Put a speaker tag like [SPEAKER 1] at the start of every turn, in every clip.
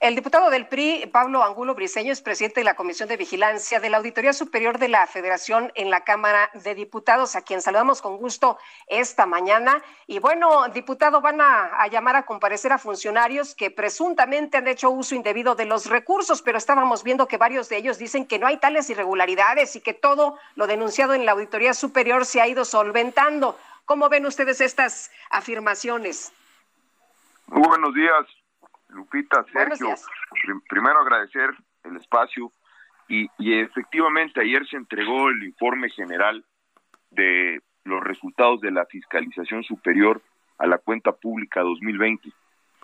[SPEAKER 1] El diputado del PRI, Pablo Angulo Briceño, es presidente de la Comisión de Vigilancia de la Auditoría Superior de la Federación en la Cámara de Diputados, a quien saludamos con gusto esta mañana. Y bueno, diputado, van a, a llamar a comparecer a funcionarios que presuntamente han hecho uso indebido de los recursos, pero estábamos viendo que varios de ellos dicen que no hay tales irregularidades y que todo lo denunciado en la Auditoría Superior se ha ido solventando. ¿Cómo ven ustedes estas afirmaciones?
[SPEAKER 2] Muy buenos días. Lupita, Sergio, primero agradecer el espacio y, y, efectivamente ayer se entregó el informe general de los resultados de la fiscalización superior a la cuenta pública 2020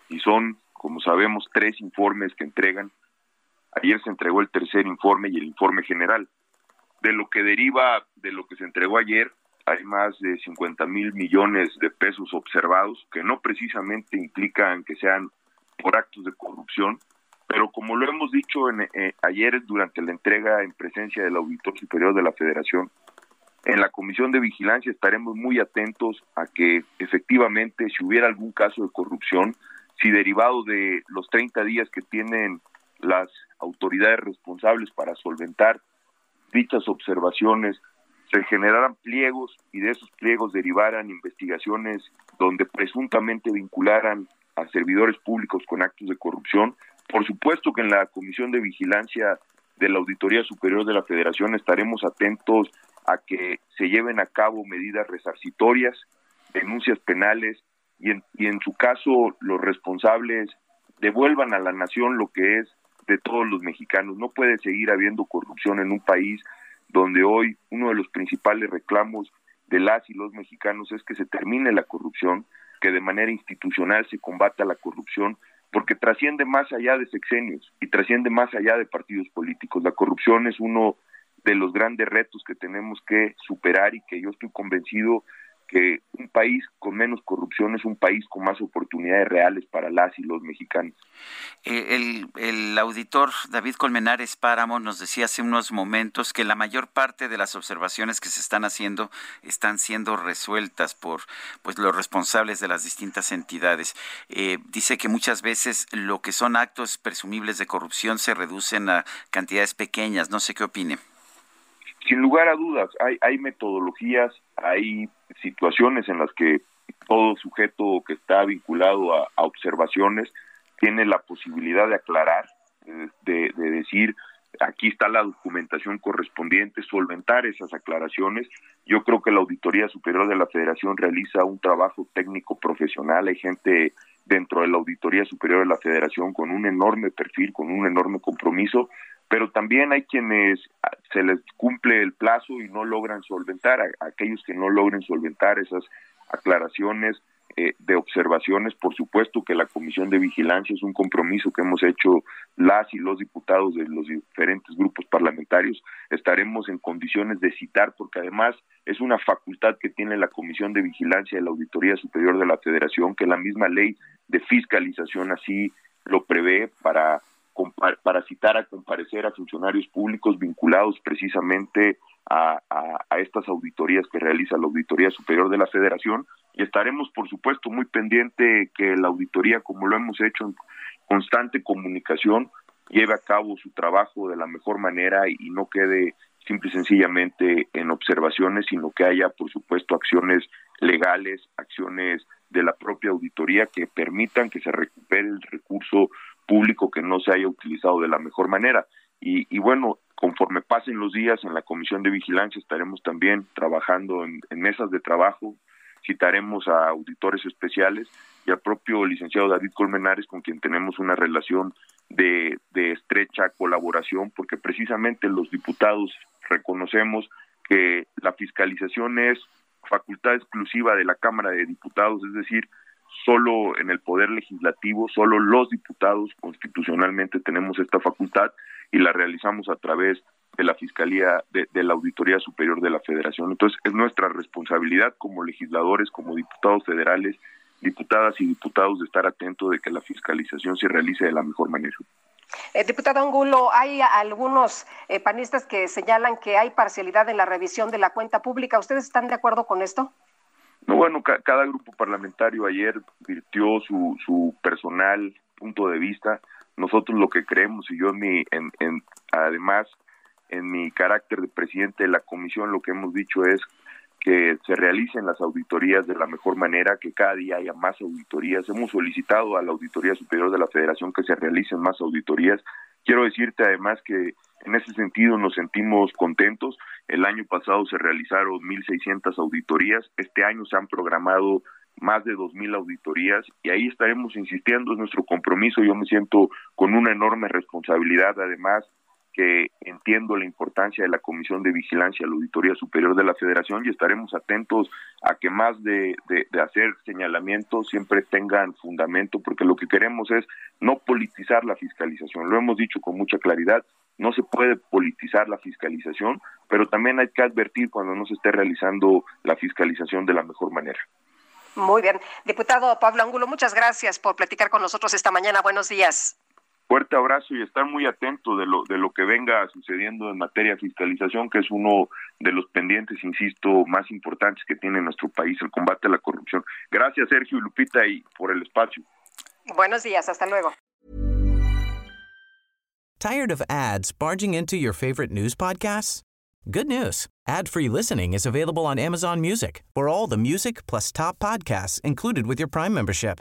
[SPEAKER 2] y son, como sabemos, tres informes que entregan. Ayer se entregó el tercer informe y el informe general. De lo que deriva de lo que se entregó ayer, hay más de 50 mil millones de pesos observados que no precisamente implican que sean por actos de corrupción, pero como lo hemos dicho en, eh, ayer durante la entrega en presencia del Auditor Superior de la Federación, en la Comisión de Vigilancia estaremos muy atentos a que efectivamente si hubiera algún caso de corrupción, si derivado de los 30 días que tienen las autoridades responsables para solventar dichas observaciones, se generaran pliegos y de esos pliegos derivaran investigaciones donde presuntamente vincularan a servidores públicos con actos de corrupción. Por supuesto que en la Comisión de Vigilancia de la Auditoría Superior de la Federación estaremos atentos a que se lleven a cabo medidas resarcitorias, denuncias penales y en, y en su caso los responsables devuelvan a la nación lo que es de todos los mexicanos. No puede seguir habiendo corrupción en un país donde hoy uno de los principales reclamos de las y los mexicanos es que se termine la corrupción, que de manera institucional se combata la corrupción, porque trasciende más allá de sexenios y trasciende más allá de partidos políticos. La corrupción es uno de los grandes retos que tenemos que superar y que yo estoy convencido que un país con menos corrupción es un país con más oportunidades reales para las y los mexicanos.
[SPEAKER 3] Eh, el, auditor David Colmenares Páramo nos decía hace unos momentos que la mayor parte de las observaciones que se están haciendo están siendo resueltas por pues los responsables de las distintas entidades. Eh, dice que muchas veces lo que son actos presumibles de corrupción se reducen a cantidades pequeñas. No sé qué opine.
[SPEAKER 2] Sin lugar a dudas, hay, hay metodologías, hay situaciones en las que todo sujeto que está vinculado a, observaciones tiene la posibilidad de aclarar, de, de, decir, aquí está la documentación correspondiente, solventar esas aclaraciones. Yo creo que la Auditoría Superior de la Federación realiza un trabajo técnico profesional, hay gente dentro de la Auditoría Superior de la Federación con un enorme perfil, con un enorme compromiso pero también hay quienes ah, se les cumple el plazo y no logran solventar, a, aquellos que no logren solventar esas aclaraciones eh, de observaciones, por supuesto que la Comisión de Vigilancia es un compromiso que hemos hecho las y los diputados de los diferentes grupos parlamentarios, estaremos en condiciones de citar, porque además es una facultad que tiene la Comisión de Vigilancia de la Auditoría Superior de la Federación, que la misma ley de fiscalización así lo prevé para para citar a comparecer a funcionarios públicos vinculados precisamente a, estas auditorías que realiza la Auditoría Superior de la Federación. Y estaremos, por supuesto, muy pendiente que la auditoría, como lo hemos hecho en constante comunicación, lleve a cabo su trabajo de la mejor manera y no quede simple y sencillamente en observaciones, sino que haya, por supuesto, acciones legales, acciones de la propia auditoría que permitan que se recupere el recurso público que no se haya utilizado de la mejor manera. Y, bueno, conforme pasen los días en la Comisión de Vigilancia estaremos también trabajando en, mesas de trabajo, citaremos a auditores especiales y al propio licenciado David Colmenares, con quien tenemos una relación de, de, estrecha colaboración, porque precisamente los diputados reconocemos que la fiscalización es facultad exclusiva de la Cámara de Diputados, es decir, solo en el Poder Legislativo, solo los diputados constitucionalmente tenemos esta facultad y la realizamos a través de la Fiscalía, de, la Auditoría Superior de la Federación. Entonces, es nuestra responsabilidad como legisladores, como diputados federales, diputadas y diputados, de estar atentos de que la fiscalización se realice de la mejor manera.
[SPEAKER 1] Eh, diputado Angulo, hay algunos eh, panistas que señalan que hay parcialidad en la revisión de la cuenta pública. ¿Ustedes están de acuerdo con esto?
[SPEAKER 2] No, bueno, cada grupo parlamentario ayer virtió su, su personal punto de vista. Nosotros lo que creemos, y yo en mi, en, además, en mi carácter de presidente de la comisión, lo que hemos dicho es que se realicen las auditorías de la mejor manera, que cada día haya más auditorías. Hemos solicitado a la Auditoría Superior de la Federación que se realicen más auditorías. Quiero decirte además que en ese sentido nos sentimos contentos. El año pasado se realizaron 1.600 auditorías. Este año se han programado más de 2.000 auditorías y ahí estaremos insistiendo, es nuestro compromiso. Yo me siento con una enorme responsabilidad, además, que entiendo la importancia de la Comisión de Vigilancia, la Auditoría Superior de la Federación y estaremos atentos a que más de, de, hacer señalamientos siempre tengan fundamento, porque lo que queremos es no politizar la fiscalización. Lo hemos dicho con mucha claridad, no se puede politizar la fiscalización, pero también hay que advertir cuando no se esté realizando la fiscalización de la mejor manera.
[SPEAKER 1] Muy bien. Diputado Pablo Angulo, muchas gracias por platicar con nosotros esta mañana. Buenos días.
[SPEAKER 2] Fuerte abrazo y estar muy atento de lo, de lo que venga sucediendo en materia de fiscalización, que es uno de los pendientes, insisto, más importantes que tiene nuestro país, el combate a la corrupción. Gracias, Sergio y Lupita, y por el espacio.
[SPEAKER 1] Buenos días, hasta luego.
[SPEAKER 4] ¿Tired of ads barging into your favorite news podcasts? Good news. Ad-free listening is available on Amazon Music for all the music plus top podcasts included with your Prime membership.